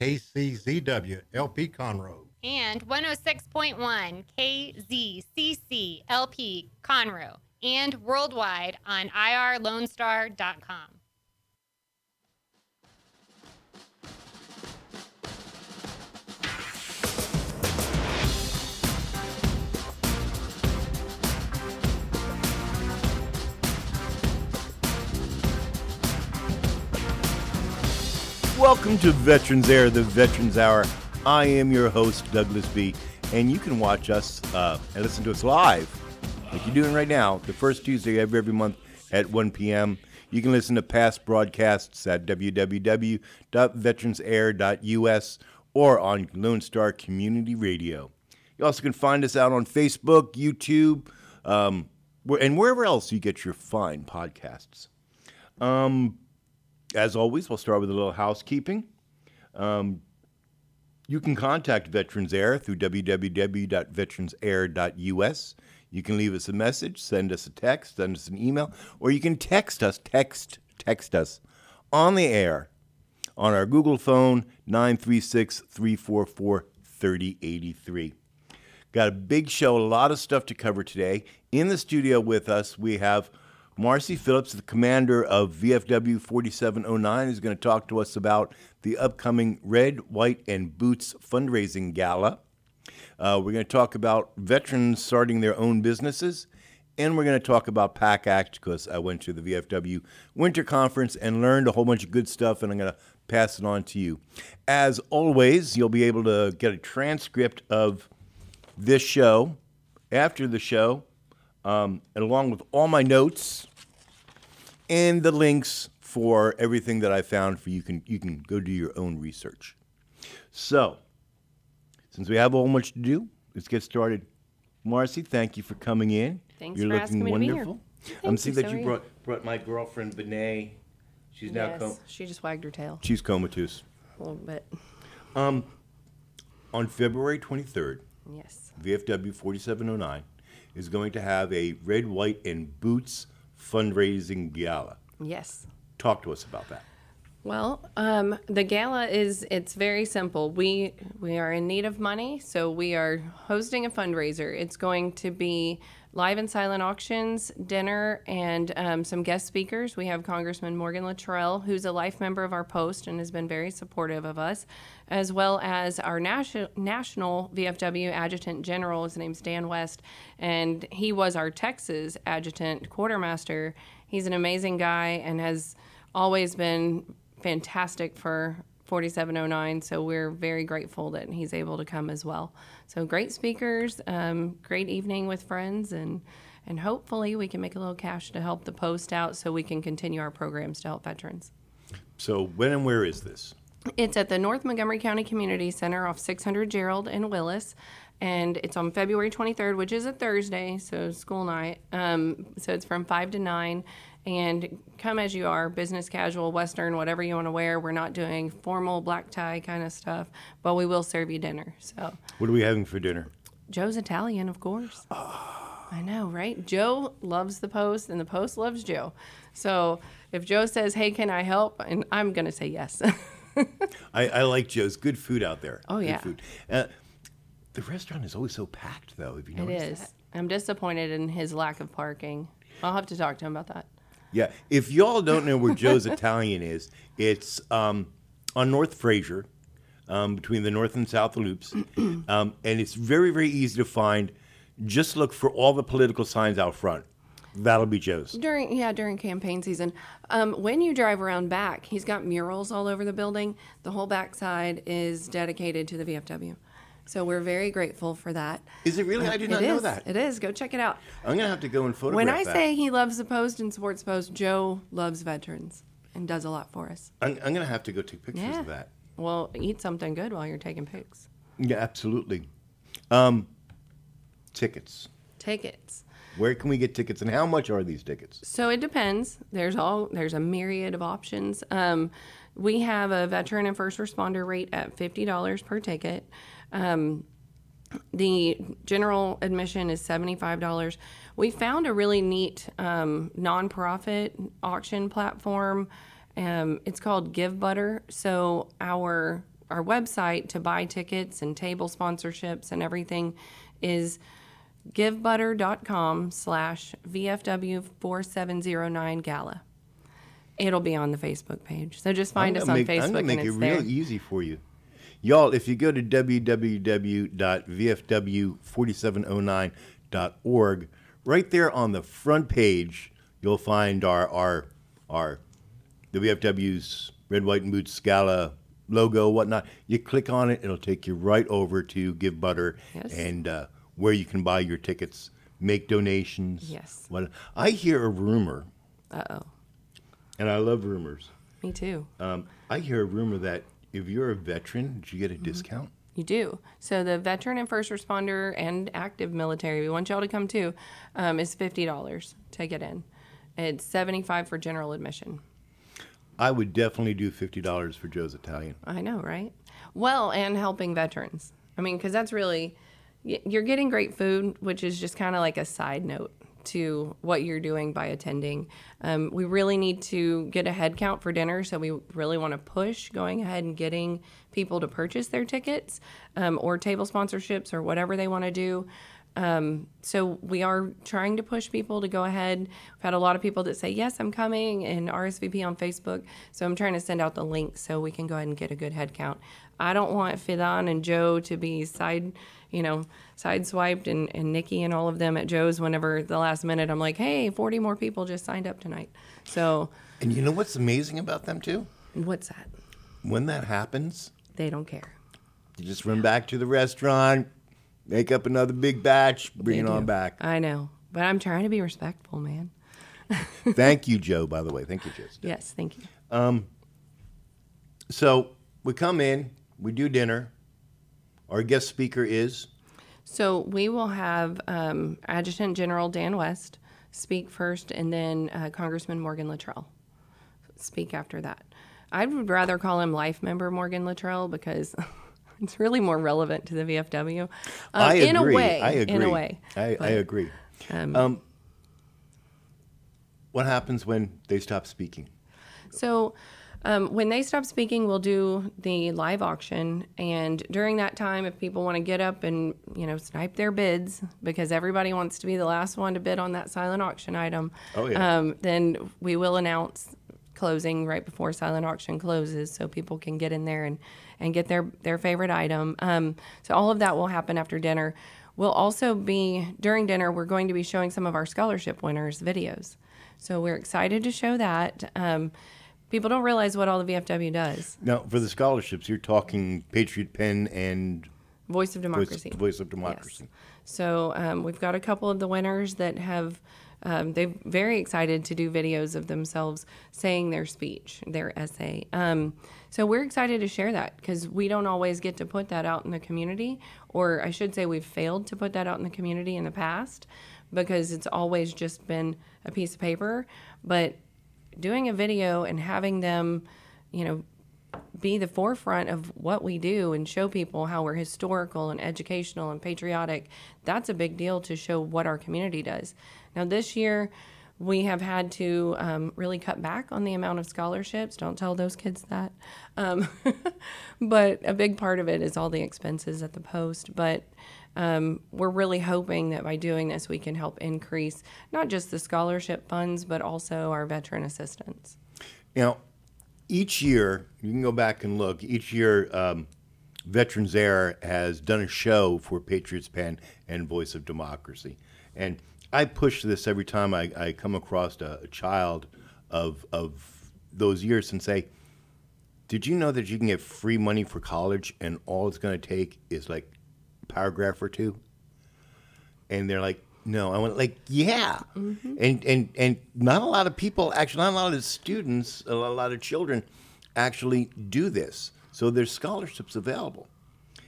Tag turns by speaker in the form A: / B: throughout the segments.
A: KCZW LP Conroe.
B: and 106.1 KZCC LP Conroe and worldwide on irlonestar.com.
C: Welcome to Veterans Air, the Veterans Hour. I am your host, Douglas B. And you can watch us uh, and listen to us live, like you're doing right now, the first Tuesday of every month at 1 p.m. You can listen to past broadcasts at www.veteransair.us or on Lone Star Community Radio. You also can find us out on Facebook, YouTube, um, and wherever else you get your fine podcasts. Um, as always, we'll start with a little housekeeping. Um, you can contact Veterans Air through www.veteransair.us. You can leave us a message, send us a text, send us an email, or you can text us, text, text us on the air on our Google phone, 936 344 3083. Got a big show, a lot of stuff to cover today. In the studio with us, we have Marcy Phillips, the commander of VFW 4709, is going to talk to us about the upcoming Red, White, and Boots fundraising gala. Uh, we're going to talk about veterans starting their own businesses. And we're going to talk about PACT Act because I went to the VFW Winter Conference and learned a whole bunch of good stuff, and I'm going to pass it on to you. As always, you'll be able to get a transcript of this show after the show, um, and along with all my notes and the links for everything that I found for you can you can go do your own research. So, since we have a whole much to do, let's get started. Marcy, thank you for coming in.
D: Thanks
C: You're
D: for
C: looking
D: asking me to be here.
C: wonderful. I'm seeing that you brought brought my girlfriend Benet. She's now
D: yes,
C: com-
D: she just wagged her tail
C: she's comatose.
D: a little bit.
C: Um, On February 23rd,
D: Yes.
C: VFW 4709 is going to have a red, white, and boots fundraising gala.
D: Yes.
C: Talk to us about that.
D: Well, um, the gala is it's very simple. We we are in need of money, so we are hosting a fundraiser. It's going to be live and silent auctions, dinner, and um, some guest speakers. We have Congressman Morgan Luttrell, who's a life member of our post and has been very supportive of us, as well as our national national VFW adjutant general. His name's Dan West, and he was our Texas adjutant quartermaster. He's an amazing guy and has always been fantastic for 4709 so we're very grateful that he's able to come as well so great speakers um, great evening with friends and and hopefully we can make a little cash to help the post out so we can continue our programs to help veterans
C: So, when and where is this?
D: it's at the North Montgomery County Community Center off 600 Gerald and Willis. And it's on February 23rd, which is a Thursday, so school night. Um, so it's from 5 to 9. And come as you are, business casual, Western, whatever you want to wear. We're not doing formal black tie kind of stuff, but we will serve you dinner. So
C: What are we having for dinner?
D: Joe's Italian, of course. I know, right? Joe loves the post, and the post loves Joe. So if Joe says, "Hey, can I help?" and I'm gonna say yes.
C: I, I like Joe's. Good food out there.
D: Oh,
C: Good
D: yeah.
C: food. Uh, the restaurant is always so packed, though. Have you
D: It
C: noticed?
D: is. I'm disappointed in his lack of parking. I'll have to talk to him about that.
C: Yeah. If y'all don't know where Joe's Italian is, it's um, on North Frazier, um, between the North and South Loops, um, and it's very, very easy to find. Just look for all the political signs out front. That'll be Joe's.
D: During yeah, during campaign season, um, when you drive around back, he's got murals all over the building. The whole backside is dedicated to the VFW, so we're very grateful for that.
C: Is it really? I
D: do
C: not know
D: is.
C: that.
D: It is. Go check it out.
C: I'm gonna have to go and photograph
D: When I
C: that.
D: say he loves the Post and Sports Post, Joe loves veterans and does a lot for us.
C: I'm, I'm gonna have to go take pictures
D: Yeah.
C: of that.
D: well, eat something good while you're taking pics.
C: Yeah, absolutely. Um, tickets.
D: Tickets.
C: Where can we get tickets, and how much are these tickets?
D: So it depends. There's all there's a myriad of options. Um, we have a veteran and first responder rate at fifty dollars per ticket. Um, the general admission is seventy-five dollars. We found a really neat um, nonprofit auction platform. Um, it's called Givebutter. So our our website to buy tickets and table sponsorships and everything is givebutter.com slash VFW 4709 Gala. It'll be on the Facebook page. So just find us on
C: make, I'm
D: Facebook
C: gonna make it
D: it's
C: real easy for you. Y'all, if you go to www.vfw4709.org, right there on the front page, you'll find our our our VFW's red, white, and boots Gala logo, whatnot. You click on it, it'll take you right over to Givebutter
D: Yes.
C: and uh, where you can buy your tickets, make donations.
D: Yes.
C: What I hear a rumor,
D: Uh oh.
C: and I love rumors.
D: Me too.
C: Um, I hear a rumor that if you're a veteran, did you get a discount?
D: You do. So the veteran and first responder and active military, we want y'all to come too, um, is $50 to get in. It's 75 for general admission.
C: I would definitely do fifty dollars for Joe's Italian.
D: I know, right? Well, and helping veterans. I mean, because that's really, you're getting great food, which is just kind of like a side note to what you're doing by attending. Um, we really need to get a head count for dinner, so we really want to push going ahead and getting people to purchase their tickets um, or table sponsorships or whatever they want to do. Um, so we are trying to push people to go ahead. We've had a lot of people that say, yes, I'm coming and RSVP on Facebook. So I'm trying to send out the link so we can go ahead and get a good head count. I don't want Fidan and Joe to be side, you know, sideswiped and, and Nikki and all of them at Joe's whenever the last minute I'm like, hey, 40 more people just signed up tonight. So
C: And you know what's amazing about them too?
D: what's that?
C: When that happens,
D: They don't care.
C: you just run back to the restaurant, make up another big batch, bring it on back.
D: I know, but I'm trying to be respectful, man.
C: Thank you, Joe. By the way, thank you, Joe.
D: Yes, thank you.
C: Um, So we come in, we do dinner. Our guest speaker is
D: So we will have um, Adjutant General Dan West speak first, and then uh, Congressman Morgan Luttrell speak after that. I would rather call him Life Member Morgan Luttrell because it's really more relevant to the VFW. Um,
C: I agree.
D: In a way.
C: I agree.
D: In a way.
C: I, I
D: But,
C: agree. Um, what happens when they stop speaking?
D: So, um, when they stop speaking, we'll do the live auction, and during that time, if people want to get up and you know snipe their bids, because everybody wants to be the last one to bid on that silent auction item,
C: Oh, yeah.
D: um, then we will announce closing right before silent auction closes, so people can get in there and and get their their favorite item. Um, so all of that will happen after dinner. We'll also be during dinner. We're going to be showing some of our scholarship winners videos. So we're excited to show that. Um, people don't realize what all the VFW does.
C: Now, for the scholarships, you're talking Patriot Pen and
D: Voice of
C: Voice,
D: Democracy.
C: Voice of Democracy.
D: Yes. So um, we've got a couple of the winners that have. Um, they're very excited to do videos of themselves saying their speech, their essay. Um, so we're excited to share that because we don't always get to put that out in the community, or I should say, we've failed to put that out in the community in the past because it's always just been a piece of paper. But doing a video and having them, you know, be the forefront of what we do and show people how we're historical and educational and patriotic, that's a big deal to show what our community does. Now, this year, we have had to um, really cut back on the amount of scholarships. Don't tell those kids that. Um, but a big part of it is all the expenses at the post. But um, we're really hoping that by doing this, we can help increase not just the scholarship funds, but also our veteran assistance.
C: Now, each year, you can go back and look, each year, um, Veterans Air has done a show for Patriots Pen and Voice of Democracy. And I push this every time I, I come across a, a child of, of those years and say, Did you know that you can get free money for college and all it's going to take is like paragraph or two? and they're like, no. I went like, yeah, and and and not a lot of people actually, not a lot of students, a lot of children actually do this. So there's scholarships available.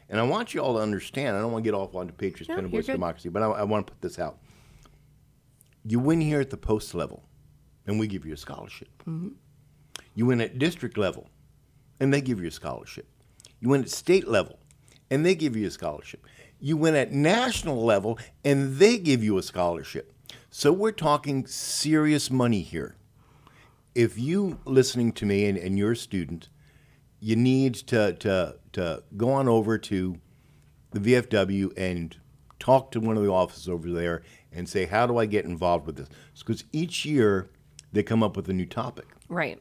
C: And I want you all to understand, I don't want to get off onto Patriots,
D: No,
C: Pen and
D: you're
C: Voice
D: good.
C: Democracy, but I, I want to put this out. You win here at the post level, and we give you a scholarship.
D: Mm-hmm.
C: You win at district level, and they give you a scholarship. You win at state level, and they give you a scholarship. You win at national level, and they give you a scholarship. So we're talking serious money here. If you listening to me and, and you're a student, you need to, to, to go on over to the VFW and talk to one of the officers over there and say, how do I get involved with this? Because each year they come up with a new topic.
D: Right.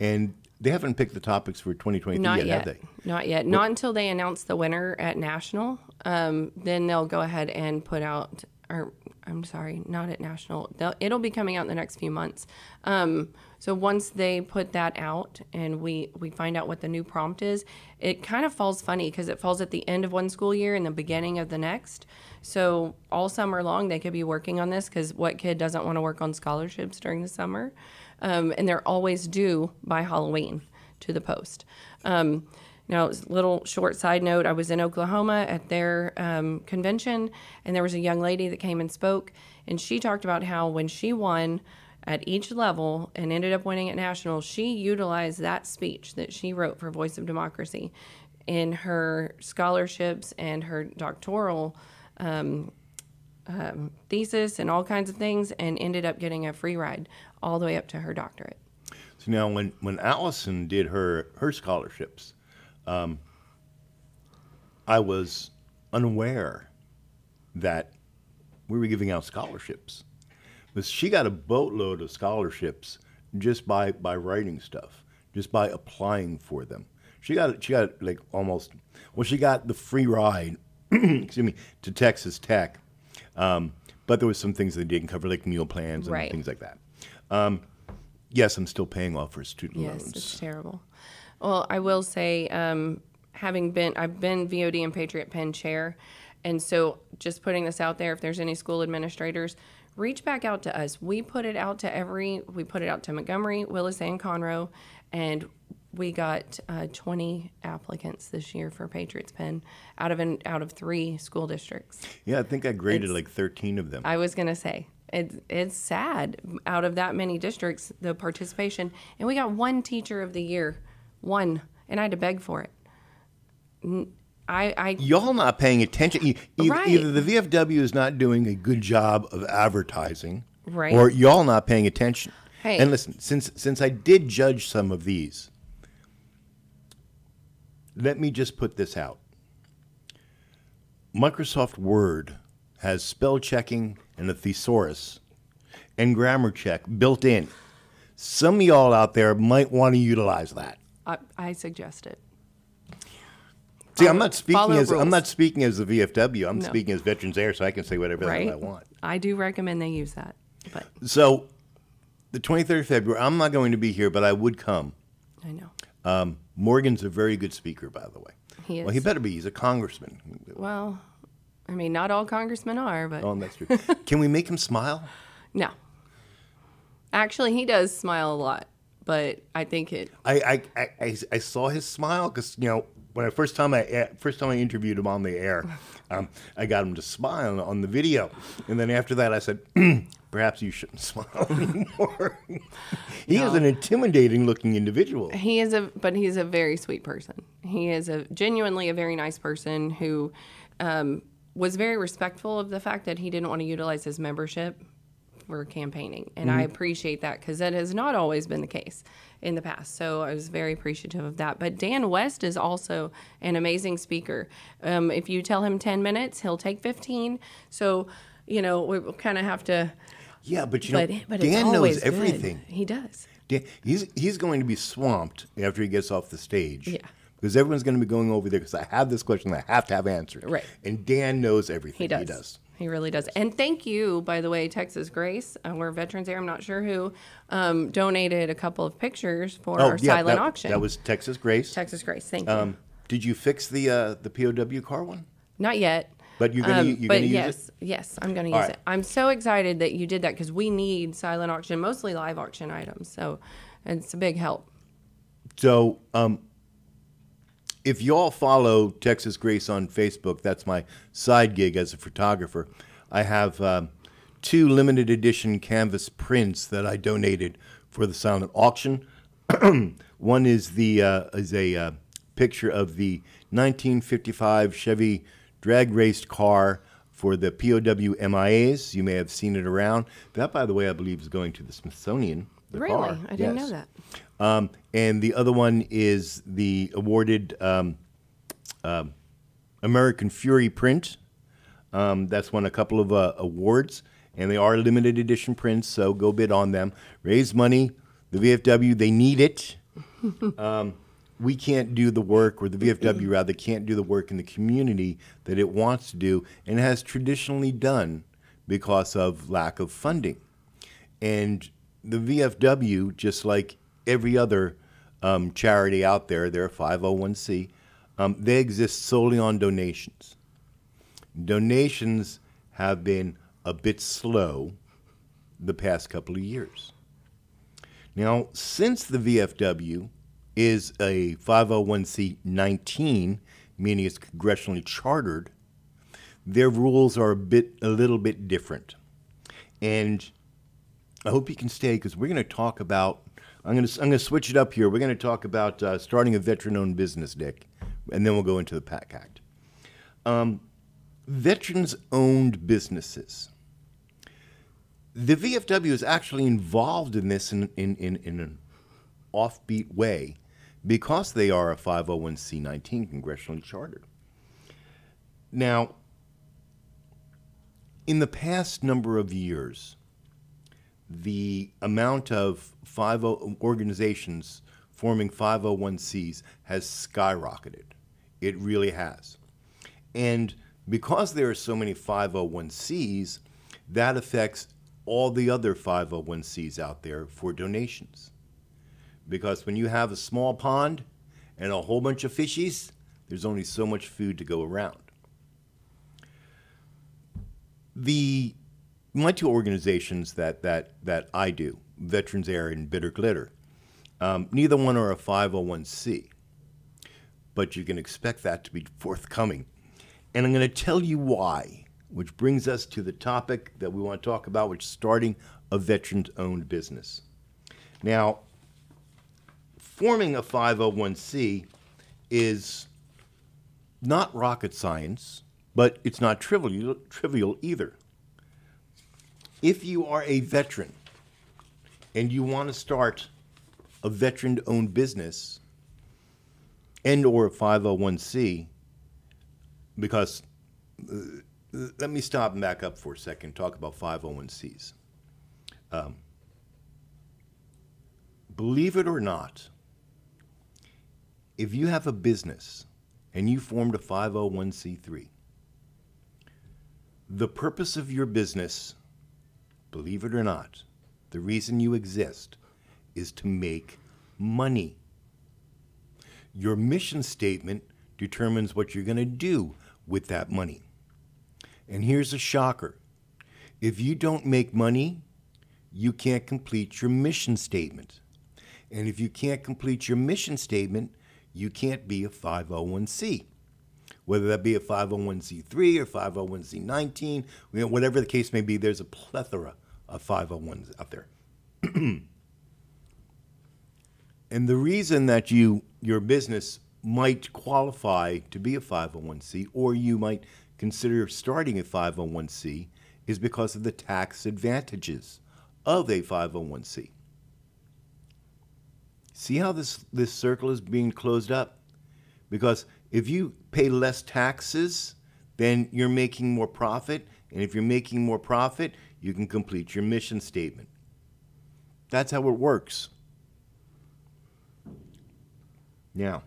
C: And they haven't picked the topics for 2023
D: Not
C: yet,
D: yet.
C: have they?
D: Not yet. Not until they announce the winner at national. Um, then they'll go ahead and put out. Or I'm sorry, not at national. They'll, it'll be coming out in the next few months. Um, so once they put that out and we we find out what the new prompt is, it kind of falls funny because it falls at the end of one school year and the beginning of the next. So all summer long they could be working on this because what kid doesn't want to work on scholarships during the summer? Um, and they're always due by Halloween to the post. Um, now, a little short side note: I was in Oklahoma at their um, convention, and there was a young lady that came and spoke, and she talked about how when she won at each level and ended up winning at national, she utilized that speech that she wrote for Voice of Democracy in her scholarships and her doctoral um, um, thesis and all kinds of things, and ended up getting a free ride all the way up to her doctorate.
C: So now, when, when Allison did her, her scholarships, um, I was unaware that we were giving out scholarships. But she got a boatload of scholarships just by, by writing stuff, just by applying for them. She got she got like almost well, she got the free ride, excuse me, to Texas Tech. Um, but there was some things they didn't cover, like meal plans and
D: Right.
C: things like that. Um, yes, I'm still paying off for student
D: Yes,
C: loans.
D: it's terrible. Well, I will say, um, having been, I've been VOD and Patriot Pen chair, and so just putting this out there, if there's any school administrators, reach back out to us. We put it out to every, we put it out to Montgomery, Willis, and Conroe, and we got uh, 20 applicants this year for Patriots Pen out of an out of three school districts.
C: Yeah, I think I graded
D: It's-
C: like 13 of them.
D: I was gonna say it's it's sad out of that many districts the participation, and we got one teacher of the year, one, and I had to beg for it. N- I I
C: Y'all not paying attention. E- e-
D: Right.
C: Either the VFW is not doing a good job of advertising,
D: Right.
C: or y'all not paying attention.
D: Hey.
C: And listen, since since I did judge some of these, let me just put this out. Microsoft Word has spell checking and a thesaurus and grammar check built in. Some of y'all out there might want to utilize that.
D: I, I suggest it.
C: See, I'm not speaking as I'm not speaking as the VFW. I'm
D: No.
C: speaking as Veterans Air, so I can say whatever the hell
D: Right.
C: I want.
D: I do recommend they use that, but
C: So, the 23rd of February, I'm not going to be here, but I would come.
D: I know.
C: Um, Morgan's a very good speaker, by the way.
D: He
C: Well, he
D: is.
C: better be. He's a congressman.
D: Well, I mean, not all congressmen are, but
C: Oh, that's true. Can we make him smile?
D: no. Actually, he does smile a lot, but I think it.
C: I I, I, I, saw his smile because you know when I first time I eh, first time I interviewed him on the air, um, I got him to smile on the video, and then after that I said, perhaps you shouldn't smile anymore. he is an intimidating looking individual.
D: He is a, but he's a very sweet person. He is a genuinely a very nice person who um, was very respectful of the fact that he didn't want to utilize his membership for campaigning, and I appreciate that because that has not always been the case in the past. So I was very appreciative of that. But Dan West is also an amazing speaker. Um, if you tell him ten minutes, he'll take fifteen. So you know we kind of have to.
C: Yeah, but you know,
D: But,
C: Dan knows
D: good.
C: everything.
D: He does.
C: Dan, he's he's going to be swamped after he gets off the stage.
D: Yeah.
C: Because everyone's going to be going over there because I have this question that I have to have answered.
D: Right.
C: And Dan knows everything.
D: He does.
C: He does.
D: He really does. And thank you, by the way, Texas Grace. Uh, we're veterans here. I'm not sure who um, donated a couple of pictures for our silent
C: Oh, that,
D: auction.
C: That was Texas Grace.
D: Texas Grace. Thank you.
C: Um, did you fix the uh, the POW car one?
D: not yet.
C: But you're gonna
D: Um,
C: you're
D: but
C: gonna use
D: yes,
C: it.
D: yes, I'm going to
C: All
D: use
C: right.
D: it. I'm so excited that you did that because we need silent auction, mostly live auction items. So it's a big help.
C: So um, if y'all follow Texas Grace on Facebook, that's my side gig as a photographer. I have um, two limited edition canvas prints that I donated for the silent auction. One is the uh, is a uh, picture of the 1955 Chevy drag raced car for the POW MIAs. You may have seen it around. That, by the way, I believe is going to the Smithsonian. the
D: Really?
C: car.
D: I didn't
C: Yes.
D: know that.
C: Um, and the other one is the awarded um, um, American Fury print. Um, that's won a couple of uh, awards, and they are limited edition prints, so go bid on them. Raise money. The VFW, they need it. um, we can't do the work, or the VFW rather, can't do the work in the community that it wants to do and has traditionally done because of lack of funding. And the VFW, just like every other um, charity out there, they're a 501c, um, they exist solely on donations. Donations have been a bit slow the past couple of years. Now, since the VFW is a 501c19, meaning it's congressionally chartered, their rules are a bit, a little bit different. And I hope you can stay because we're going to talk about. I'm going to I'm going to switch it up here. We're going to talk about uh, starting a veteran-owned business, Dick, and then we'll go into the PACT Act. Um, veterans-owned businesses. The VFW is actually involved in this in, in, in, in an offbeat way because they are a 501c19 congressionally chartered. Now, in the past number of years, the amount of 50 organizations forming 501cs has skyrocketed. It really has. And because there are so many 501cs, that affects all the other 501cs out there for donations. Because when you have a small pond and a whole bunch of fishies, there's only so much food to go around. The my two organizations that that that I do, Veterans Air and Bitter Glitter, um, neither one are a 501c, but you can expect that to be forthcoming. And I'm going to tell you why, which brings us to the topic that we want to talk about, which is starting a veterans owned business. Now, forming a 501c is not rocket science, but it's not trivial, trivial either. If you are a veteran and you want to start a veteran owned business and or a 501c because uh, let me stop and back up for a second talk about 501cs um, believe it or not if you have a business and you formed a 501c3 the purpose of your business believe it or not the reason you exist is to make money your mission statement determines what you're going to do with that money. And here's a shocker if you don't make money, you can't complete your mission statement. And if you can't complete your mission statement, you can't be a 501c. Whether that be a 501c3 or 501c19, you know, whatever the case may be, there's a plethora of 501s out there. And the reason that you your business might qualify to be a 501c or you might consider starting a 501c is because of the tax advantages of a 501c. See how this this circle is being closed up? Because if you pay less taxes, then you're making more profit, and if you're making more profit, you can complete your mission statement. That's how it works. Now,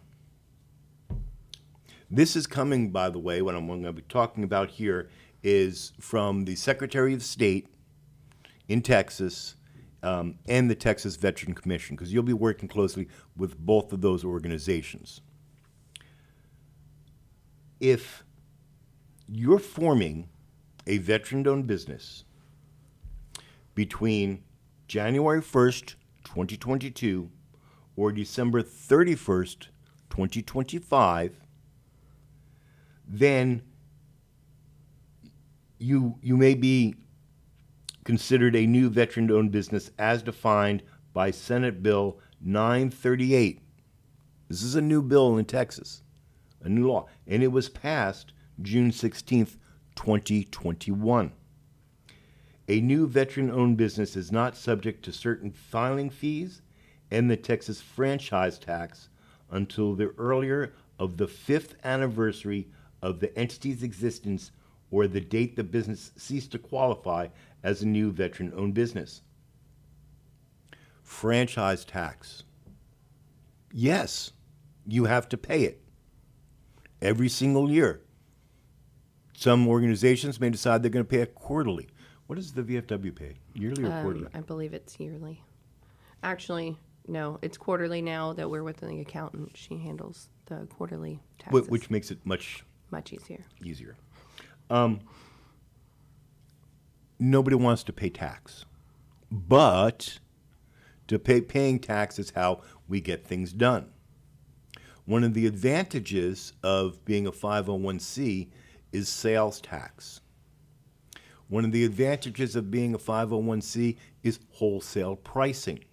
C: this is coming, by the way, what I'm going to be talking about here is from the Secretary of State in Texas um, and the Texas Veteran Commission, because you'll be working closely with both of those organizations. If you're forming a veteran owned business between January 1st, 2022, or December 31st, 2025, then you you may be considered a new veteran-owned business as defined by Senate Bill 938. This is a new bill in Texas, a new law, and it was passed June 16th, 2021. A new veteran-owned business is not subject to certain filing fees and the Texas franchise tax until the earlier of the fifth anniversary of the entity's existence or the date the business ceased to qualify as a new veteran owned business. Franchise tax. Yes, you have to pay it every single year. Some organizations may decide they're going to pay it quarterly. What does the VFW pay? Yearly or quarterly?
D: Um, I believe it's yearly. Actually, no, it's quarterly now that we're with the accountant. She handles the quarterly
C: Wh-
D: taxes.
C: Which makes it much
D: much easier.
C: easier. Um, nobody wants to pay tax, but to pay paying tax is how we get things done. One of the advantages of being a 501c is sales tax. One of the advantages of being a 501c is wholesale pricing.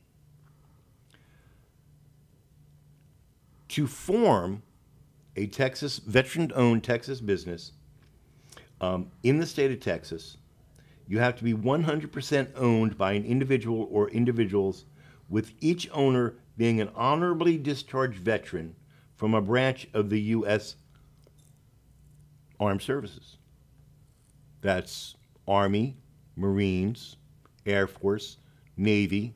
C: To form a Texas veteran owned Texas business um, in the state of Texas, you have to be 100% owned by an individual or individuals, with each owner being an honorably discharged veteran from a branch of the U.S. Armed Services. That's Army, Marines, Air Force, Navy.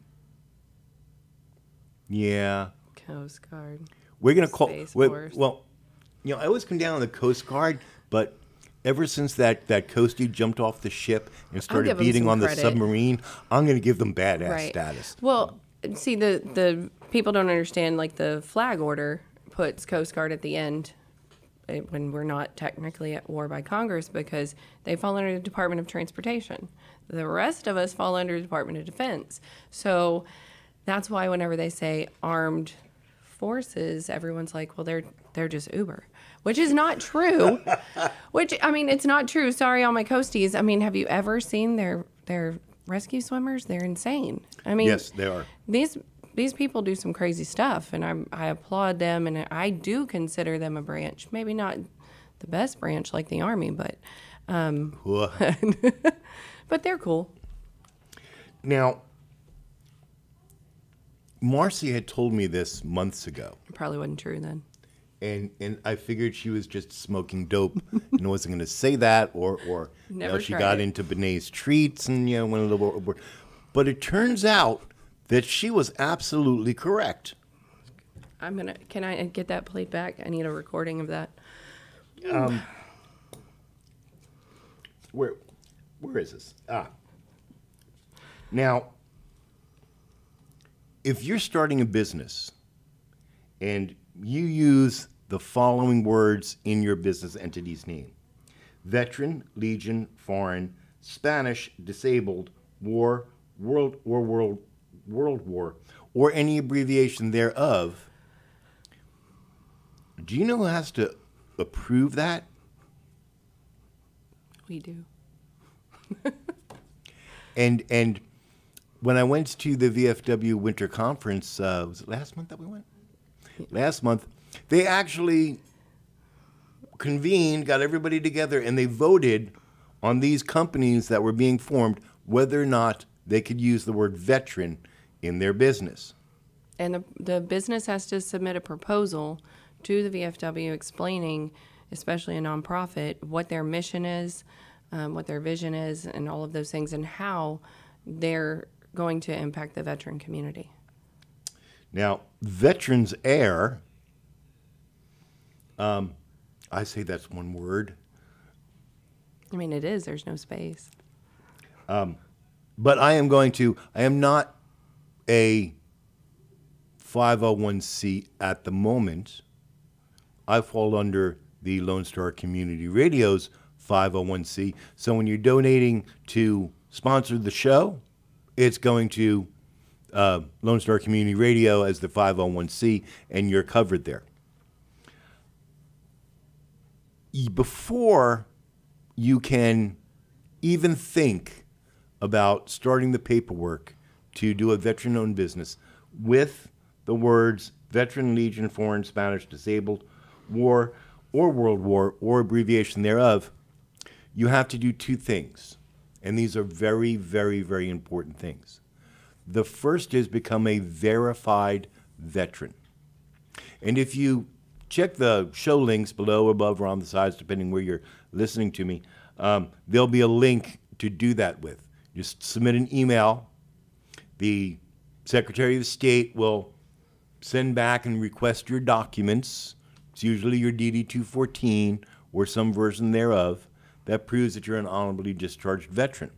C: Yeah,
D: Coast Guard.
C: we're gonna call.
D: Space Force.
C: well, you know, I always come down on the Coast Guard, but ever since that that coastie jumped off the ship and started beating on the submarine, I'm gonna give them badass
D: right.
C: status.
D: Well, see, the the people don't understand. Like the flag order puts Coast Guard at the end eh, when we're not technically at war by Congress because they fall under the Department of Transportation. The rest of us fall under the Department of Defense. So that's why whenever they say armed forces, everyone's like, well, they're they're just Uber, which is not true. which I mean, it's not true. Sorry, all my coasties. I mean, have you ever seen their their rescue swimmers? They're insane. I mean,
C: Yes, they are.
D: these these people do some crazy stuff, and I I applaud them, and I do consider them a branch. Maybe not the best branch like the army, but um,
C: Whoa.
D: but they're cool.
C: now, Marcy had told me this months ago.
D: Probably wasn't true then.
C: and and I figured she was just smoking dope and wasn't going to say that, or or you know she got
D: it.
C: into Bene's treats and you know one of the, but it turns out that she was absolutely correct.
D: I'm gonna. Can I get that played back? I need a recording of that.
C: Where where is this? Ah. Now, if you're starting a business and you use the following words in your business entity's name veteran, legion, foreign, Spanish, disabled, war, world, or world, world war, or any abbreviation thereof, do you know who has to approve that?
D: We do.
C: And and when I went to the VFW Winter Conference, uh, was it last month that we went? Last month, they actually convened, got everybody together, and they voted on these companies that were being formed whether or not they could use the word veteran in their business.
D: And the, the business has to submit a proposal to the VFW explaining, especially a nonprofit, what their mission is, um, what their vision is, and all of those things, and how they're going to impact the veteran community.
C: Now, Veterans Air, um, I say that's one word.
D: I mean, it is, there's no space.
C: Um, But I am going to, I am not a 501c at the moment. I fall under the Lone Star Community Radio's 501c. So when you're donating to sponsor the show, it's going to uh, Lone Star Community Radio as the 501c, and you're covered there. before you can even think about starting the paperwork to do a veteran owned business with the words Veteran Legion Foreign Spanish Disabled War or World War or abbreviation thereof, you have to do two things. And these are very, very, very important things. The first is become a verified veteran. And if you check the show links below, above, or on the sides, depending where you're listening to me, um, there'll be a link to do that with. Just submit an email. The Secretary of State will send back and request your documents. It's usually your DD 214 or some version thereof that proves that you're an honorably discharged veteran.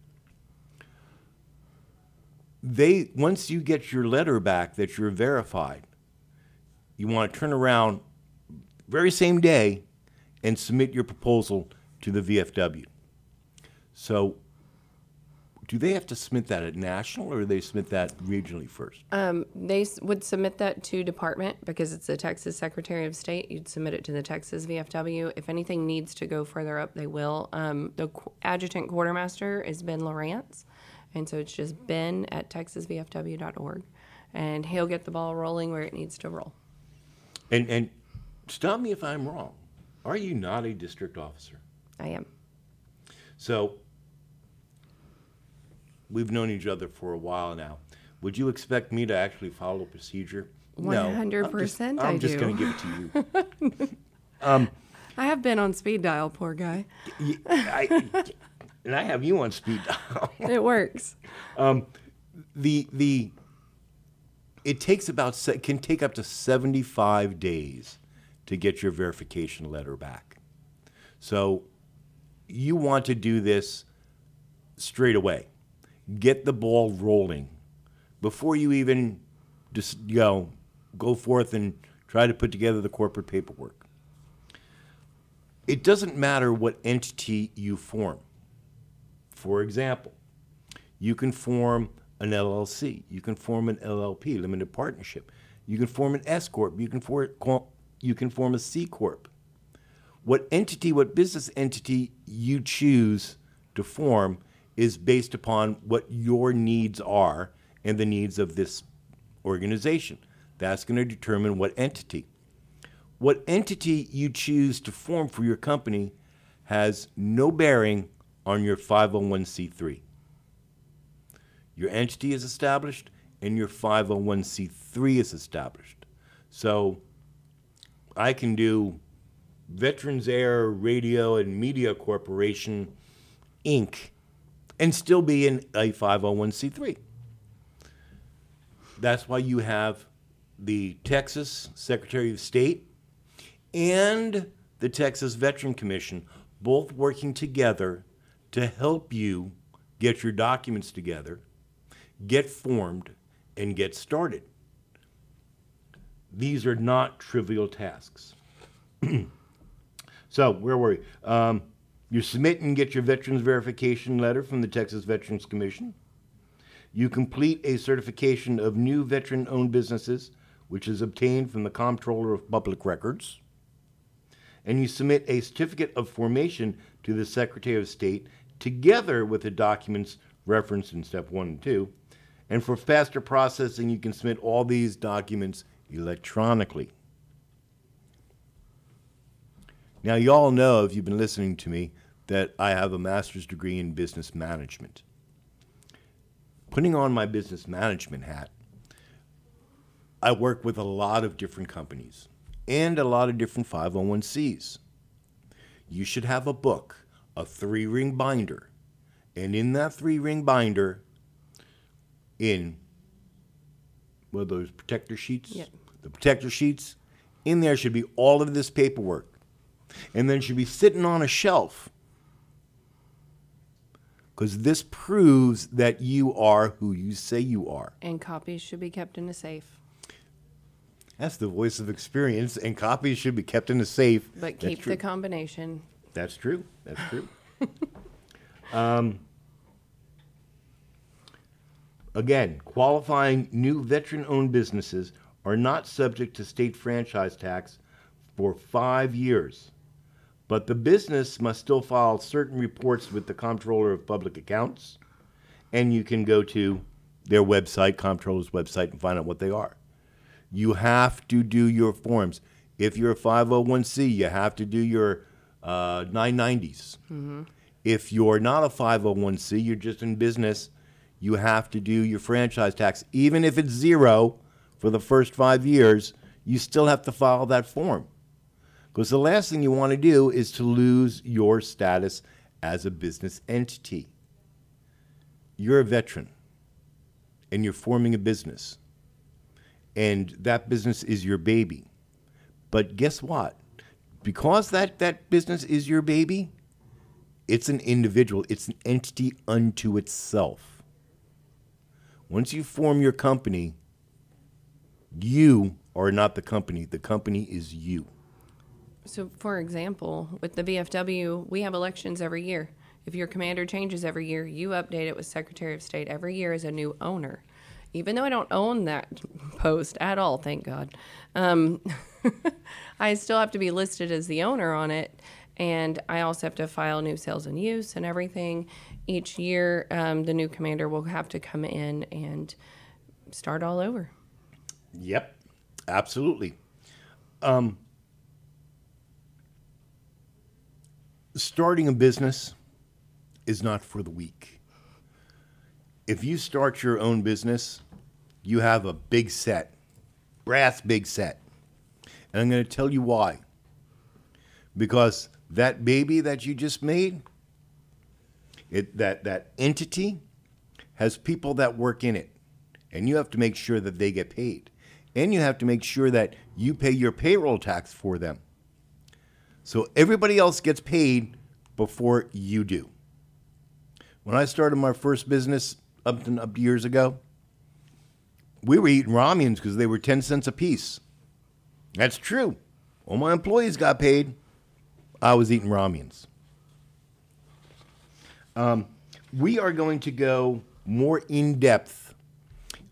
C: They once you get your letter back that you're verified, you want to turn around very same day and submit your proposal to the VFW. So, do they have to submit that at national or do they submit that regionally first?
D: Um, they s- would submit that to department because it's the Texas Secretary of State. You'd submit it to the Texas VFW. If anything needs to go further up, they will. Um, the qu- adjutant quartermaster is Ben Lawrence, and so it's just Ben at texasvfw.org, and he'll get the ball rolling where it needs to roll.
C: And and stop me if I'm wrong. Are you not a district officer?
D: I am.
C: So we've known each other for a while now. Would you expect me to actually follow procedure? Just-
D: 100% I
C: I'm just
D: do.
C: going to give it to you.
D: Um, I have been on speed dial, poor guy.
C: I- and I have you on speed dial.
D: It works.
C: Um, the the it takes about can take up to 75 days to get your verification letter back. So you want to do this straight away. Get the ball rolling before you even just you know go forth and try to put together the corporate paperwork. It doesn't matter what entity you form. For example, you can form an LLC. You can form an LLP, limited partnership. You can form an S corp. You can for, you can form a C corp. What entity, what business entity you choose to form is based upon what your needs are and the needs of this organization. That's going to determine what entity. What entity you choose to form for your company has no bearing on your 501c3 your entity is established and your 501c3 is established. So I can do Veterans Air Radio and Media Corporation Inc. and still be in a 501c3. That's why you have the Texas Secretary of State and the Texas Veteran Commission both working together to help you get your documents together get formed, and get started. These are not trivial tasks. so, where were we? Um, you submit and get your veterans verification letter from the Texas Veterans Commission. You complete a certification of new veteran owned businesses, which is obtained from the Comptroller of Public Records. And you submit a certificate of formation to the Secretary of State together with the documents referenced in step one and two. And for faster processing, you can submit all these documents electronically. Now, you all know, if you've been listening to me, that I have a master's degree in business management. Putting on my business management hat, I work with a lot of different companies and a lot of different 501cs. You should have a book, a three ring binder, and in that three ring binder, in what are those protector sheets?
D: Yep.
C: The protector sheets, in there should be all of this paperwork. And then it should be sitting on a shelf. Because this proves that you are who you say you are.
D: And copies should be kept in a safe.
C: That's the voice of experience, and copies should be kept in a safe.
D: But keep the combination.
C: That's true. That's true. um, again, qualifying new veteran owned businesses are not subject to state franchise tax for five years. But the business must still file certain reports with the Comptroller of Public Accounts, and you can go to their website, Comptroller's website, and find out what they are. You have to do your forms. If you're a 501c, you have to do your uh, 990s. If you're not a 501c, you're just in business, you have to do your franchise tax. Even if it's zero for the first five years, you still have to file that form. Because the last thing you want to do is to lose your status as a business entity. You're a veteran and you're forming a business, and that business is your baby. But guess what? Because that, that business is your baby, it's an individual, it's an entity unto itself. Once you form your company, you are not the company, the company is you.
D: So, for example, with the VFW, we have elections every year. If your commander changes every year, you update it with Secretary of State every year as a new owner. Even though I don't own that post at all, thank God, um, I still have to be listed as the owner on it. And I also have to file new sales and use and everything. Each year, um, the new commander will have to come in and start all over.
C: Yep, absolutely. Um, starting a business is not for the weak. If you start your own business, you have a big set, brass big set. And I'm going to tell you why. Because that baby that you just made, it, that, that entity has people that work in it. And you have to make sure that they get paid. And you have to make sure that you pay your payroll tax for them. So everybody else gets paid before you do. When I started my first business up to, up years ago, we were eating ramyuns because they were 10 cents a piece. That's true. All my employees got paid. I was eating ramyuns. Um, we are going to go more in depth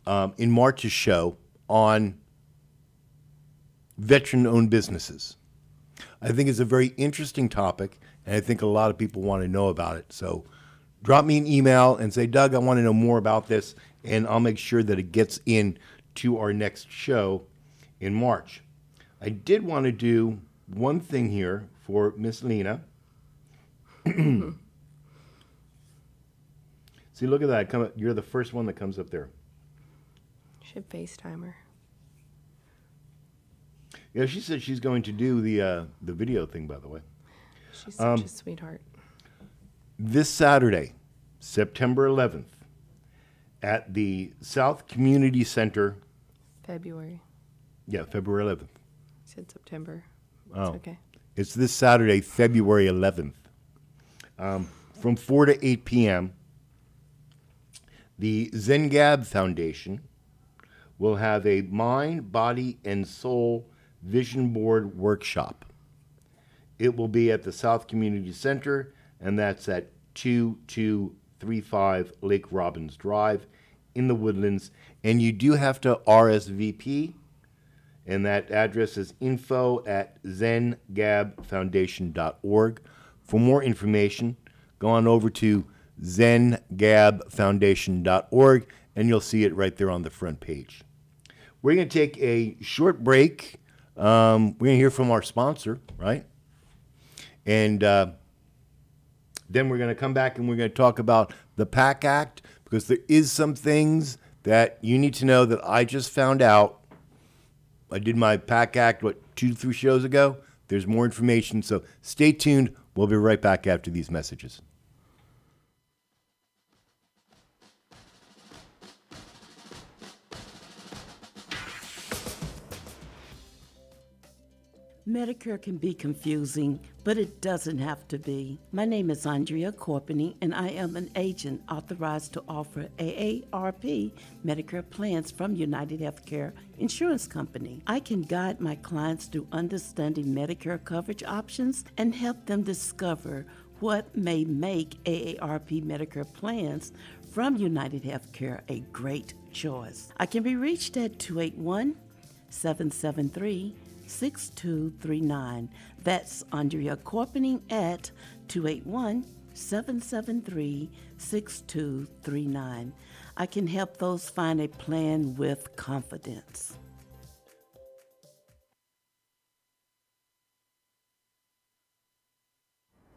C: um, in March's show on veteran owned businesses. I think it's a very interesting topic, and I think a lot of people want to know about it. So drop me an email and say, Doug, I want to know more about this, and I'll make sure that it gets in to our next show in March. I did want to do one thing here for Miss Lena. See, look at that. Come, you're the first one that comes up there.
D: Should FaceTime her.
C: Yeah, she said she's going to do the uh, the video thing. By the way,
D: She's such a sweetheart.
C: this Saturday, September 11th, at the South Community Center.
D: February.
C: Yeah, February 11th.
D: I said September.
C: Oh.
D: okay.
C: It's this Saturday, February 11th, um, from 4 to 8 p.m. The Zengab Foundation will have a mind, body, and soul vision board workshop. It will be at the South Community Center, and that's at 2235 Lake Robbins Drive in the Woodlands. And you do have to RSVP and that address is info at zengabfoundation.org. For more information, go on over to zengabfoundation.org and you'll see it right there on the front page. We're going to take a short break. Um, we're going to hear from our sponsor, right? And uh, then we're going to come back and we're going to talk about the PACT Act because there is some things that you need to know that I just found out I did my PACT Act, what, two, three shows ago? There's more information, so stay tuned. We'll be right back after these messages.
E: Medicare can be confusing, but it doesn't have to be. My name is Andrea Corpening, and I am an agent authorized to offer AARP Medicare plans from United Healthcare Insurance Company. I can guide my clients through understanding Medicare coverage options and help them discover what may make AARP Medicare plans from United Healthcare a great choice. I can be reached at 281 773 6239. That's Andrea Corpening at 281 773 6239. I can help those find a plan with confidence.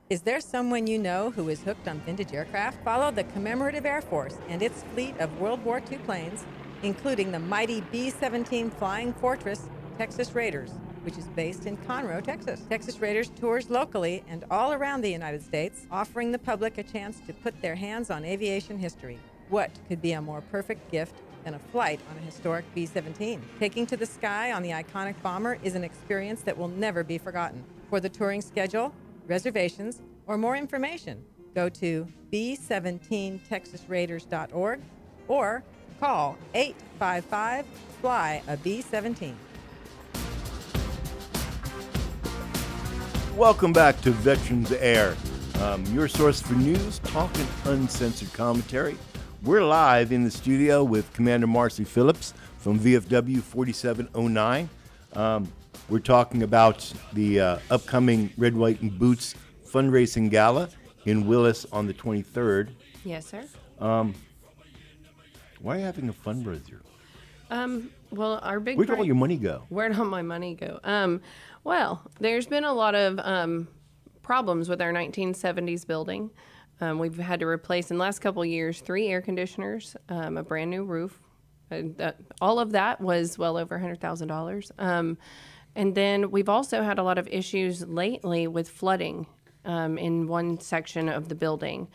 F: Is there someone you know who is hooked on vintage aircraft? Follow the Commemorative Air Force and its fleet of World War II planes, including the mighty B 17 Flying Fortress Texas Raiders, which is based in Conroe, Texas. Texas Raiders tours locally and all around the United States, offering the public a chance to put their hands on aviation history. What could be a more perfect gift than a flight on a historic B 17? Taking to the sky on the iconic bomber is an experience that will never be forgotten. For the touring schedule, reservations, or more information, go to b17texasraiders.org or call 855 Fly a B 17.
C: Welcome back to Veterans Air, um, your source for news, talk, and uncensored commentary. We're live in the studio with Commander Marcy Phillips from VFW 4709. Um, we're talking about the uh, upcoming Red, White, and Boots fundraising gala in Willis on the 23rd.
D: Yes, sir.
C: Why are you having a fundraiser?
D: Um, well, our big
C: Where'd all your money go?
D: Where'd all my money go? Um, well, there's been a lot of um, problems with our 1970s building. Um, we've had to replace in the last couple of years three air conditioners, um, a brand new roof. And that, all of that was well over $100,000. Um, and then we've also had a lot of issues lately with flooding um, in one section of the building.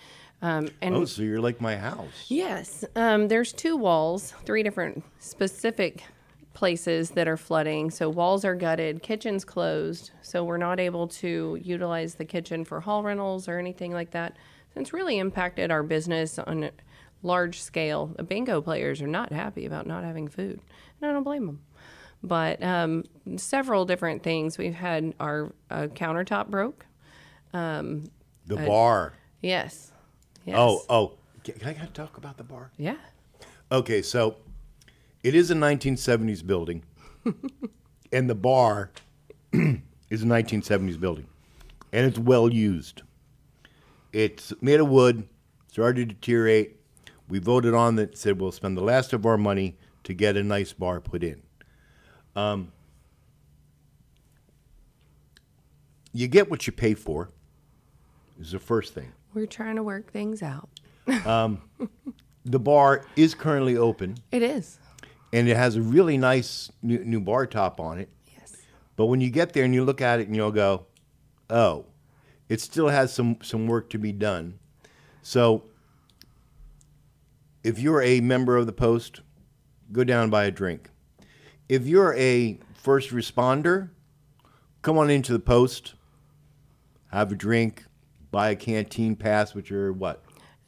D: Um, and
C: Oh, so you're like my house.
D: Yes. Um, there's two walls, three different specific places that are flooding. So walls are gutted, kitchen's closed. So we're not able to utilize the kitchen for hall rentals or anything like that. So it's really impacted our business on a large scale. The bingo players are not happy about not having food. And I don't blame them. But um, several different things. We've had our uh, countertop broke.
C: The bar.
D: Yes. yes.
C: Oh, oh. Can can I can I talk about the bar?
D: Yeah.
C: Okay, so it is a 1970s building, and the bar is a 1970s building, and it's well used. It's made of wood, started to deteriorate. We voted on that, said we'll spend the last of our money to get a nice bar put in. Um, you get what you pay for, is the first thing.
D: We're trying to work things out.
C: The bar is currently open.
D: It is.
C: And it has a really nice new, new bar top on it.
D: Yes.
C: But when you get there and you look at it and you'll go, oh, it still has some some work to be done. So if you're a member of the post, go down and buy a drink. If you're a first responder, come on into the post, have a drink, buy a canteen pass, which are what?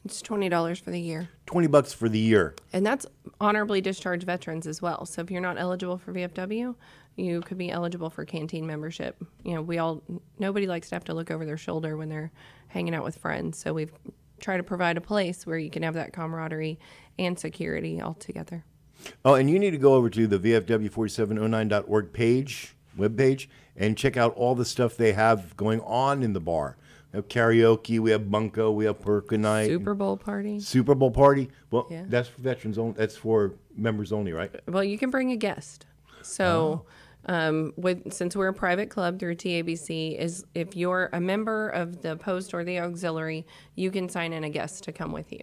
D: It's twenty dollars for the year,
C: 20 bucks for the year.
D: and that's honorably discharged veterans as well. So if you're not eligible for VFW, you could be eligible for canteen membership. You know, we all nobody likes to have to look over their shoulder when they're hanging out with friends. So we've tried to provide a place where you can have that camaraderie and security all together.
C: Oh, and you need to go over to the VFW4709.org page, webpage, and check out all the stuff they have going on in the bar. We have karaoke, we have bunko, we have perka night,
D: Super Bowl party.
C: Super Bowl party. Well,
D: Yeah.
C: that's for veterans only. That's for members only, right?
D: Well, you can bring a guest. So, um, with since we're a private club through TABC, is if you're a member of the post or the auxiliary, you can sign in a guest to come with you.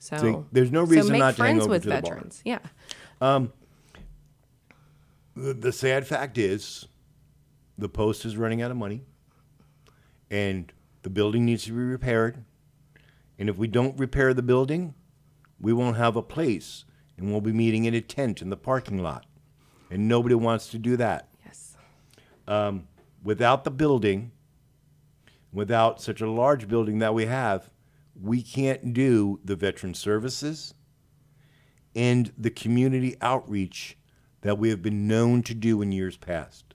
D: So,
C: So there's no reason
D: make
C: not to hang
D: friends
C: over
D: with
C: to the bar.
D: veterans. Yeah,
C: The, the sad fact is, the post is running out of money, and the building needs to be repaired. And if we don't repair the building, we won't have a place, and we'll be meeting in a tent in the parking lot. And nobody wants to do that.
D: yes, um,
C: Without the building, without such a large building that we have, we can't do the veteran services and the community outreach that we have been known to do in years past.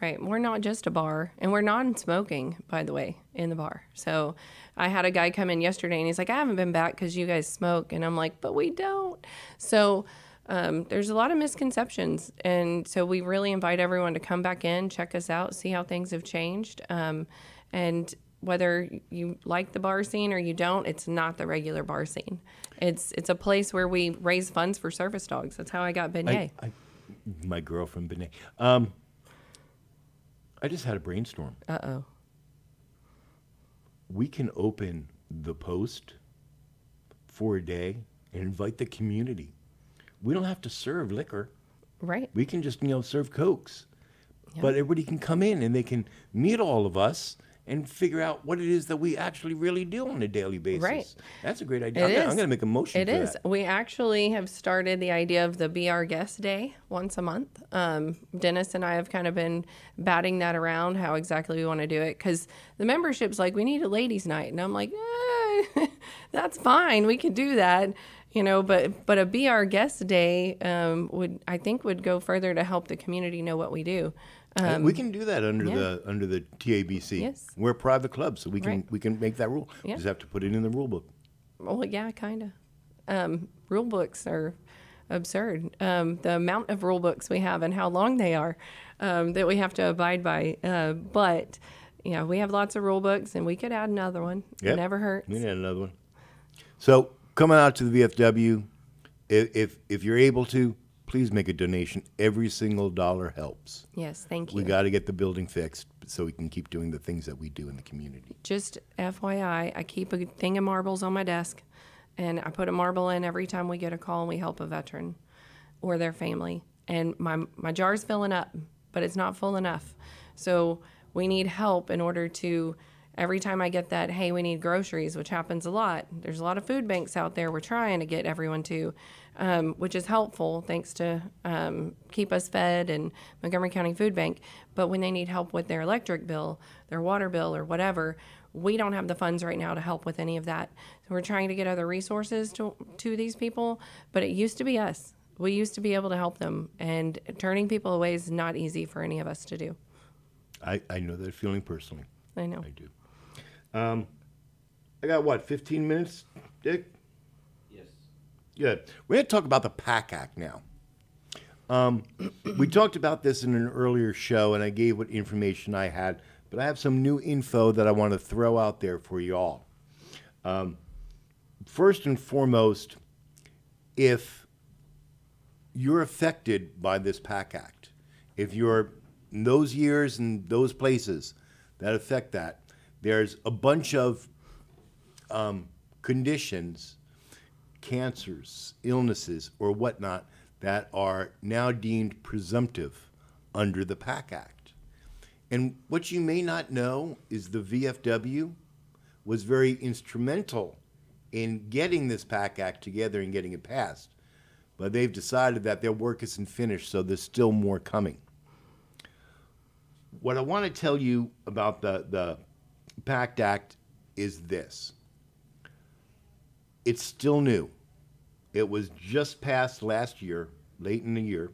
D: Right. We're not just a bar, and we're non-smoking, by the way, in the bar. So, I had a guy come in yesterday, and he's like, "I haven't been back because you guys smoke," and I'm like, "But we don't." So. um, there's a lot of misconceptions, and so we really invite everyone to come back in, check us out, see how things have changed, um, and whether you like the bar scene or you don't, it's not the regular bar scene. It's it's a place where we raise funds for service dogs. That's how I got Beignet.
C: I, I, my girlfriend Benet. Um, I just had a brainstorm.
D: Uh oh.
C: We can open the post for a day and invite the community. We don't have to serve liquor.
D: Right.
C: We can just you know serve cokes, but everybody can come in and they can meet all of us and figure out what it is that we actually really do on a daily basis.
D: Right.
C: That's a great idea.
D: It
C: I'm, gonna, I'm gonna make a motion.
D: It is.
C: that.
D: We actually have started the idea of the Be Our Guest Day once a month. Um, Dennis and I have kind of been batting that around how exactly we want to do it because the membership's like, we need a ladies' night. And I'm like, eh, that's fine. We can do that. You know, but but a Be Our Guest Day um, would I think would go further to help the community know what we do.
C: And we can do that under
D: Um, yeah.
C: the under the TABC.
D: Yes.
C: We're a private club, so we can
D: Right.
C: we can make that rule.
D: Yeah.
C: Just have to put it in the rule book.
D: Well, yeah, kind of. Um, rule books are absurd. Um, the amount of rule books we have and how long they are um, that we have to abide by. Uh, but, you know, we have lots of rule books and we could add another one.
C: Yep.
D: It never hurts.
C: We need another one. So coming out to the VFW, if, if if you're able to, please make a donation. Every single dollar helps.
D: Yes, thank you.
C: We got to get the building fixed so we can keep doing the things that we do in the community.
D: Just FYI, I keep a thing of marbles on my desk and I put a marble in every time we get a call and we help a veteran or their family. And my, my jar's filling up, but it's not full enough. So we need help in order to, every time I get that, hey, we need groceries, which happens a lot. There's a lot of food banks out there we're trying to get everyone to, um, which is helpful thanks to um, Keep Us Fed and Montgomery County Food Bank. But when they need help with their electric bill, their water bill, or whatever, we don't have the funds right now to help with any of that. So we're trying to get other resources to, to these people, but it used to be us. We used to be able to help them, and turning people away is not easy for any of us to do.
C: I, I know that feeling personally.
D: I know.
C: I do. Um, I got what, 15 minutes, Dick?
G: Yes.
C: Good. We're going to talk about the PACT Act now. Um, we talked about this in an earlier show, and I gave what information I had, but I have some new info that I want to throw out there for you all. Um, first and foremost, if you're affected by this PACT Act, if you're in those years and those places that affect that, there's a bunch of um, conditions cancers, illnesses, or whatnot that are now deemed presumptive under the PACT Act. And what you may not know is the VFW was very instrumental in getting this PACT Act together and getting it passed. But they've decided that their work isn't finished, so there's still more coming. What I want to tell you about the, the PACT Act is this it's still new. It was just passed last year, late in the year,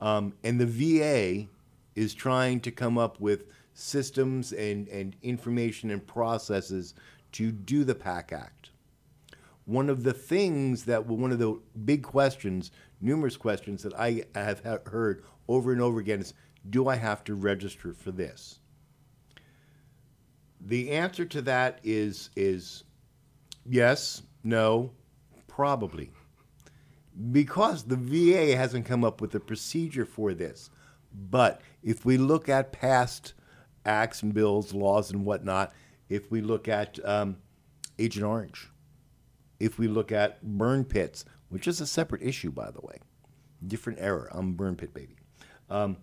C: um, and the VA is trying to come up with systems and, and information and processes to do the PACT Act. One of the things that one of the big questions, numerous questions that I have heard over and over again is, do I have to register for this? The answer to that is is yes, no, probably. Because the VA hasn't come up with a procedure for this. But if we look at past acts and bills, laws and whatnot, if we look at um, Agent Orange, if we look at burn pits, which is a separate issue, by the way, different era, I'm burn pit baby. Um,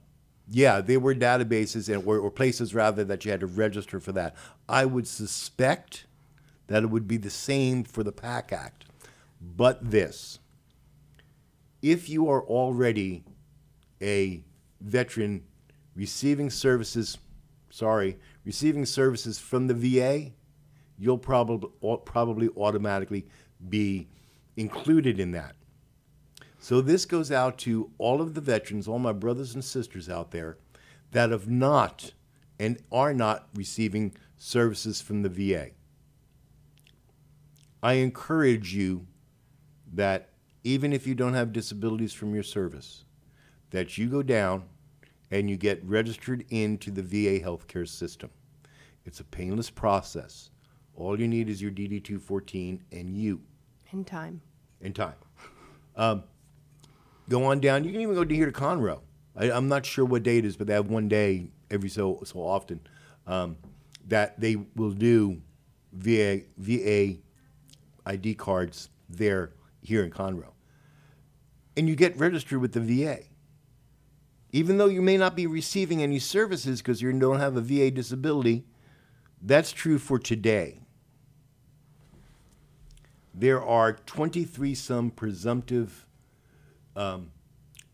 C: yeah, there were databases and or, or places rather that you had to register for that. I would suspect that it would be the same for the PACT Act, but this: if you are already a veteran receiving services, sorry, receiving services from the VA, you'll probably probably automatically be included in that. So this goes out to all of the veterans, all my brothers and sisters out there that have not and are not receiving services from the VA. I encourage you that even if you don't have disabilities from your service, that you go down and you get registered into the VA healthcare system. It's a painless process. All you need is your DD 214 and you
D: In time.
C: in time. Um, go on down. You can even go to here to Conroe. I, I'm not sure what day it is, but they have one day every so so often um, that they will do VA VA ID cards there here in Conroe, and you get registered with the VA. Even though you may not be receiving any services because you don't have a VA disability, that's true for today there are 23 some presumptive um,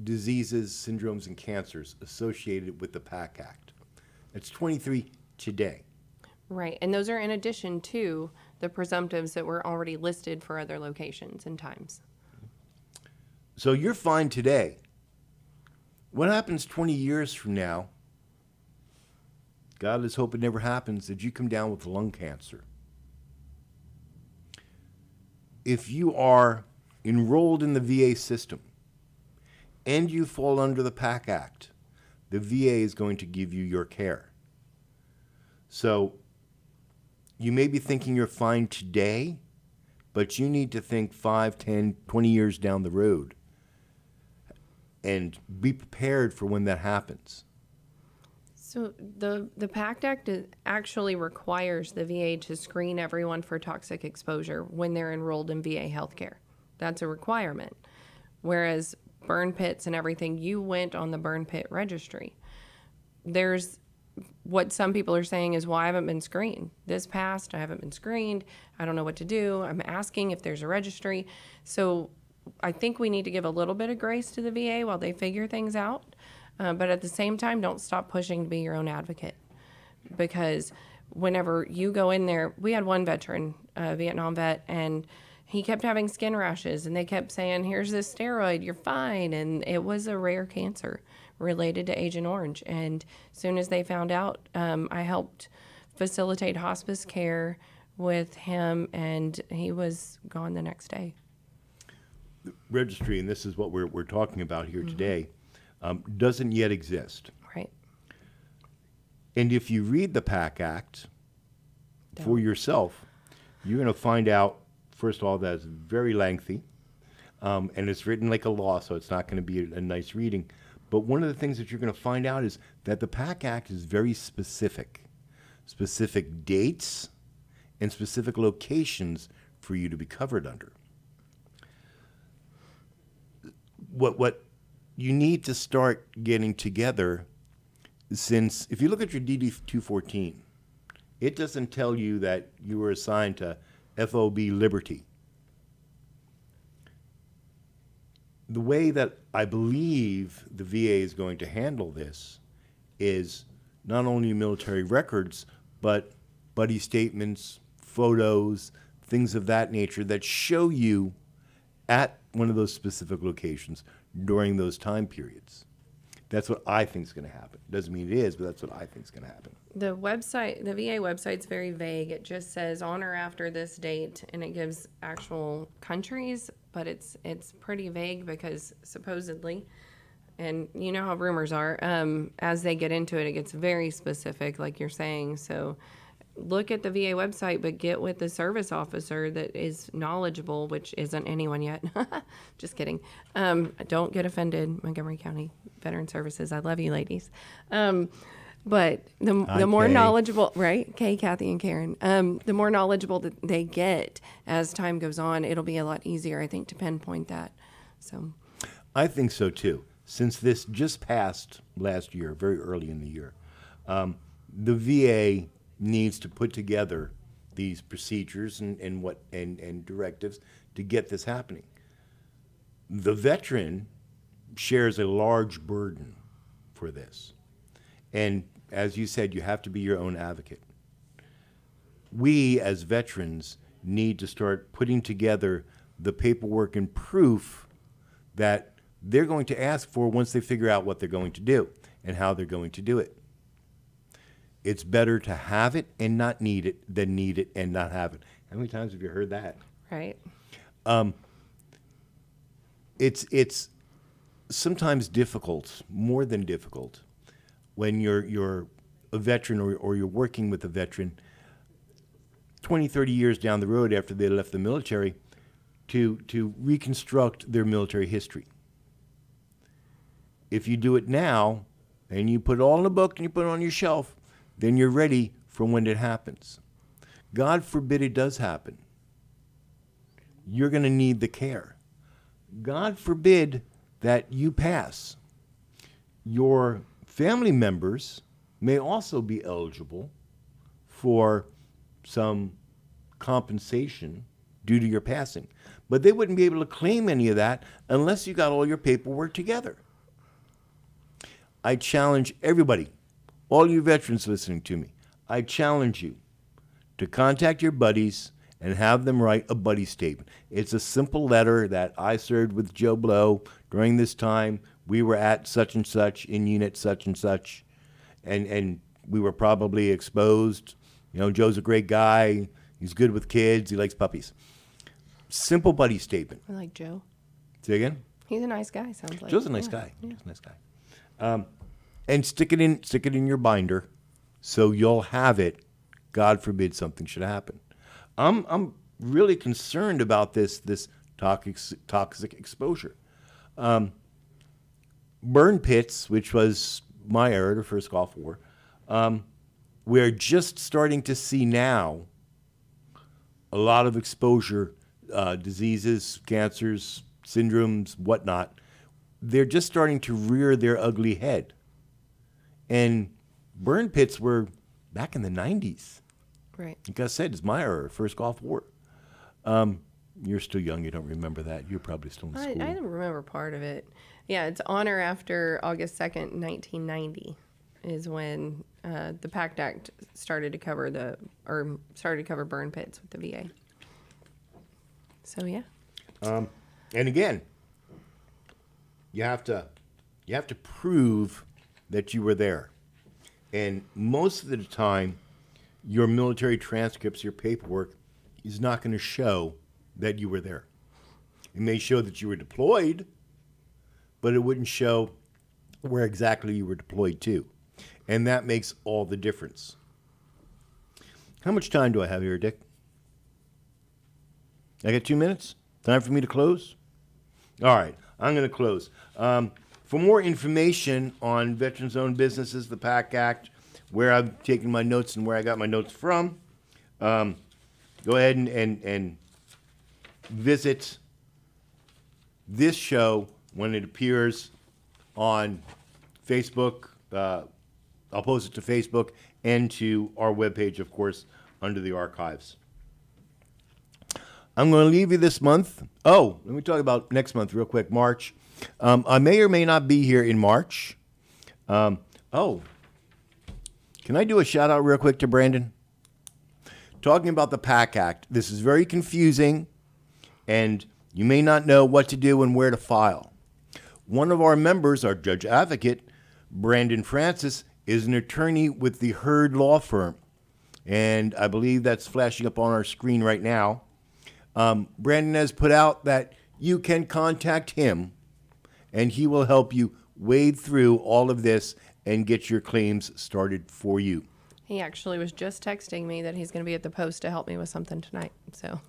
C: diseases, syndromes, and cancers associated with the PACT Act. It's 23 today.
D: Right. And those are in addition to the presumptives that were already listed for other locations and times.
C: So you're fine today. What happens 20 years from now? God, let's hope it never happens. That you come down with lung cancer. If you are enrolled in the VA system and you fall under the PACT Act, the VA is going to give you your care. So you may be thinking you're fine today, but you need to think 5, 10, 20 years down the road and be prepared for when that happens.
D: So the the PACT Act actually requires the VA to screen everyone for toxic exposure when they're enrolled in VA healthcare. That's a requirement. Whereas burn pits and everything, you went on the burn pit registry. There's what some people are saying is, well, I haven't been screened. This passed, I haven't been screened. I don't know what to do. I'm asking if there's a registry. So I think we need to give a little bit of grace to the VA while they figure things out. Uh, but at the same time, don't stop pushing to be your own advocate. Because whenever you go in there, we had one veteran, a Vietnam vet, and he kept having skin rashes, and they kept saying, "Here's this steroid, you're fine," and it was a rare cancer related to Agent Orange. And as soon as they found out, um, I helped facilitate hospice care with him, and he was gone the next day.
C: the Registry, and this is what we're, we're talking about here today, um, doesn't yet exist.
D: Right.
C: And if you read the PACT Act for yourself, you're going to find out, first of all, that's very lengthy. Um, and it's written like a law, so it's not going to be a, a nice reading. But one of the things that you're going to find out is that the PACT Act is very specific specific dates and specific locations for you to be covered under. What, what you need to start getting together since if you look at your DD 214, it doesn't tell you that you were assigned to FOB Liberty. The way that I believe the VA is going to handle this is not only military records, but buddy statements, photos, things of that nature that show you at one of those specific locations during those time periods. That's what I think is going to happen. Doesn't mean it is, but that's what I think is going to happen.
D: The website, the VA website's very vague. It just says on or after this date, and it gives actual countries, but it's it's pretty vague because supposedly, and you know how rumors are. Um, as they get into it, it gets very specific, like you're saying. So, look at the VA website, but get with the service officer that is knowledgeable, which isn't anyone yet. Just kidding. Um, don't get offended, Montgomery County Veteran Services. I love you, ladies. Um, but the, the more knowledgeable, right? Kay, Kathy, and Karen. Um, the more knowledgeable that they get as time goes on, it'll be a lot easier, I think, to pinpoint that. So,
C: I think so too. Since this just passed last year, very early in the year, um, the VA needs to put together these procedures and, and what and, and directives to get this happening. The veteran shares a large burden for this. And as you said, you have to be your own advocate. We, as veterans, need to start putting together the paperwork and proof that they're going to ask for once they figure out what they're going to do and how they're going to do it. It's better to have it and not need it than need it and not have it. How many times have you heard that?
D: right?
C: Um, it's it's sometimes difficult, more than difficult, when you're you're a veteran or, or you're working with a veteran 20, 30 years down the road after they left the military to to reconstruct their military history. If you do it now and you put it all in a book and you put it on your shelf, then you're ready for when it happens. God forbid it does happen. You're going to need the care. God forbid that you pass. Your family members may also be eligible for some compensation due to your passing. But they wouldn't be able to claim any of that unless you got all your paperwork together. I challenge everybody, all you veterans listening to me, I challenge you to contact your buddies and have them write a buddy statement. It's a simple letter that I served with Joe Blow during this time. We were at such and such in unit such and such, and and we were probably exposed. You know, Joe's a great guy. He's good with kids. He likes puppies. Simple buddy statement.
D: I like Joe.
C: Say again.
D: He's a nice guy. Sounds like
C: Joe's a nice
D: Yeah.
C: guy. He's a nice guy. Um, and stick it in stick it in your binder so you'll have it. God forbid something should happen. I'm I'm really concerned about this this toxic toxic exposure. Um, burn pits, which was my era, the first Gulf War, um, we're just starting to see now a lot of exposure, uh, diseases, cancers, syndromes, whatnot. They're just starting to rear their ugly head. And burn pits were back in the 90s.
D: Right.
C: Like I said, it's my era, first Gulf War. Um, you're still young, you don't remember that. You're probably still in school.
D: I don't remember part of it. Yeah, it's on or after August 2nd, 1990 is when uh, the PACT Act started to cover the, or started to cover burn pits with the VA. So, yeah.
C: Um, and again, you have to you have to prove that you were there. And most of the time, your military transcripts, your paperwork, is not going to show that you were there. It may show that you were deployed, but it wouldn't show where exactly you were deployed to. And that makes all the difference. How much time do I have here, Dick? I got two minutes. Time for me to close? All right, I'm going to close. Um, for more information on veterans owned businesses, the PACT Act, where I've taken my notes and where I got my notes from, um, go ahead and, and, and visit this show when it appears on Facebook. Uh, I'll post it to Facebook and to our webpage, of course, under the archives. I'm going to leave you this month. Oh, let me talk about next month real quick, March. Um, I may or may not be here in March. Um, oh, can I do a shout out real quick to Brandon? Talking about the PACT Act, this is very confusing, and you may not know what to do and where to file. One of our members, our judge advocate, Brandon Francis, is an attorney with the Hurd Law Firm. And I believe that's flashing up on our screen right now. Um, Brandon has put out that you can contact him and he will help you wade through all of this and get your claims started for you.
D: He actually was just texting me that he's going to be at the post to help me with something tonight. So,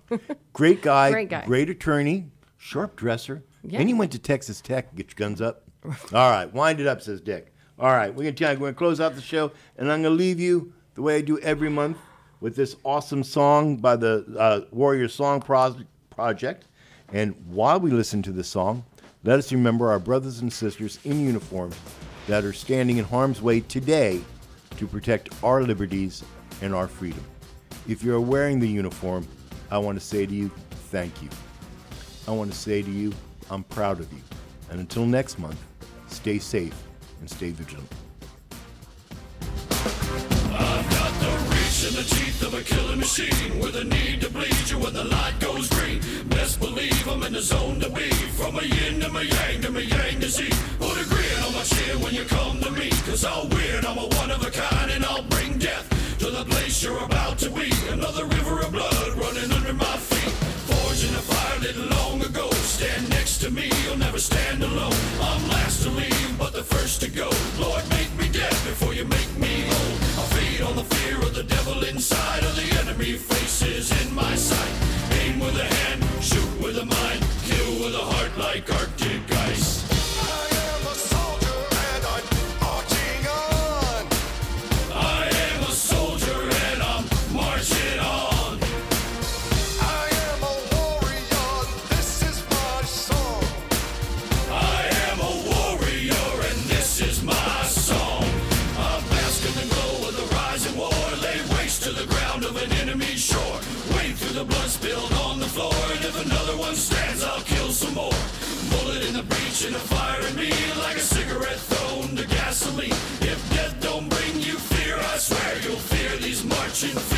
C: Great guy,
D: Great guy.
C: great attorney, sharp dresser.
D: Yeah.
C: And he went to Texas Tech. Get your guns up. All right, wind it up, says Dick. All right, we're gonna, we're gonna close out the show, and I'm gonna leave you the way I do every month with this awesome song by the uh, Warrior Song Pro- Project. And while we listen to this song, let us remember our brothers and sisters in uniform that are standing in harm's way today to protect our liberties and our freedom. If you're wearing the uniform, I want to say to you, thank you. I want to say to you, I'm proud of you. And until next month, stay safe and stay vigilant.
H: in the teeth of a killing machine with a need to bleed you when the light goes green. Best believe I'm in the zone to be. From a yin to yang to yang to. Put a grin on my chin when you come to me. Cause I'll win, I'm a one of a kind and I'll bring death to the place you're about to be. Another river of blood running under my feet in a fire lit long ago. Stand next to me, you'll never stand alone. I'm last to leave, but the first to go. Lord, make me dead before you make me old. I feed on the fear of the devil inside of the enemy faces in my sight. Aim with a hand, shoot with a mind, kill with a heart like Arctic ice. spilled on the floor. And if another one stands, I'll kill some more. Bullet in the breach and a fire in me, like a cigarette thrown to gasoline. If death don't bring you fear, I swear you'll fear these marching.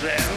H: there.